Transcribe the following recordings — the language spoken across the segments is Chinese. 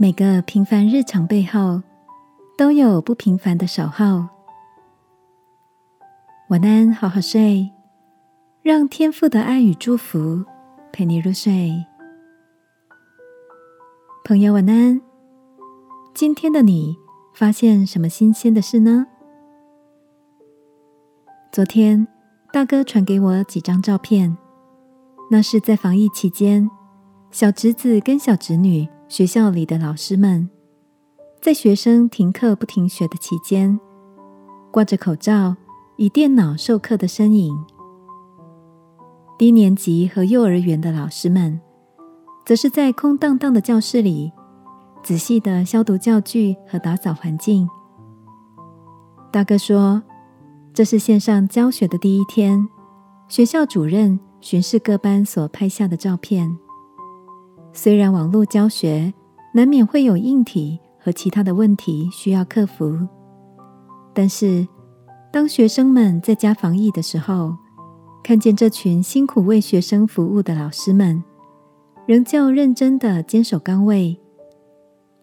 每个平凡日常背后，都有不平凡的守候。晚安，好好睡，让天父的爱与祝福陪你入睡。朋友，晚安。今天的你发现什么新鲜的事呢？昨天大哥传给我几张照片，那是在防疫期间，小侄子跟小侄女。学校里的老师们，在学生停课不停学的期间，挂着口罩，以电脑授课的身影。低年级和幼儿园的老师们，则是在空荡荡的教室里，仔细的消毒教具和打扫环境。大哥说：“这是线上教学的第一天，学校主任巡视各班所拍下的照片。”虽然网络教学难免会有硬体和其他的问题需要克服，但是当学生们在家防疫的时候，看见这群辛苦为学生服务的老师们，仍旧认真的坚守岗位，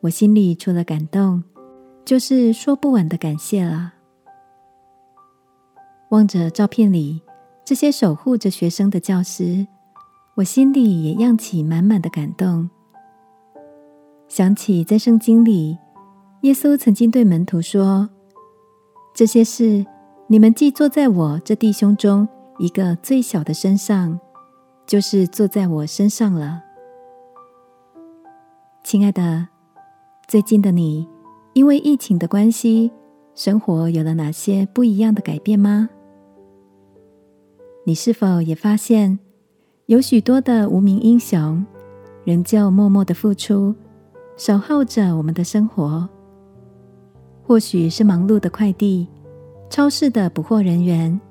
我心里除了感动，就是说不完的感谢了。望着照片里这些守护着学生的教师。我心里也漾起满满的感动，想起在圣经里，耶稣曾经对门徒说：“这些事，你们既坐在我这弟兄中一个最小的身上，就是坐在我身上了。”亲爱的，最近的你，因为疫情的关系，生活有了哪些不一样的改变吗？你是否也发现？有许多的无名英雄，仍旧默默的付出，守候着我们的生活。或许是忙碌的快递、超市的补货人员、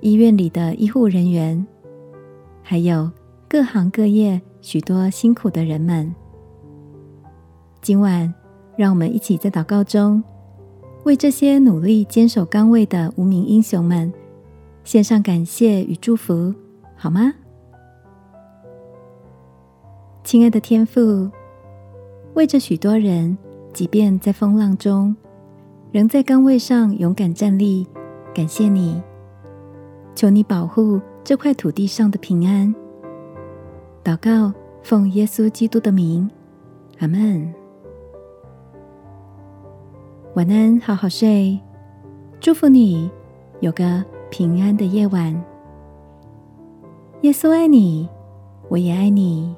医院里的医护人员，还有各行各业许多辛苦的人们。今晚，让我们一起在祷告中，为这些努力坚守岗位的无名英雄们献上感谢与祝福，好吗？亲爱的天父，为着许多人，即便在风浪中，仍在岗位上勇敢站立，感谢你。求你保护这块土地上的平安。祷告，奉耶稣基督的名，阿门。晚安，好好睡。祝福你有个平安的夜晚。耶稣爱你，我也爱你。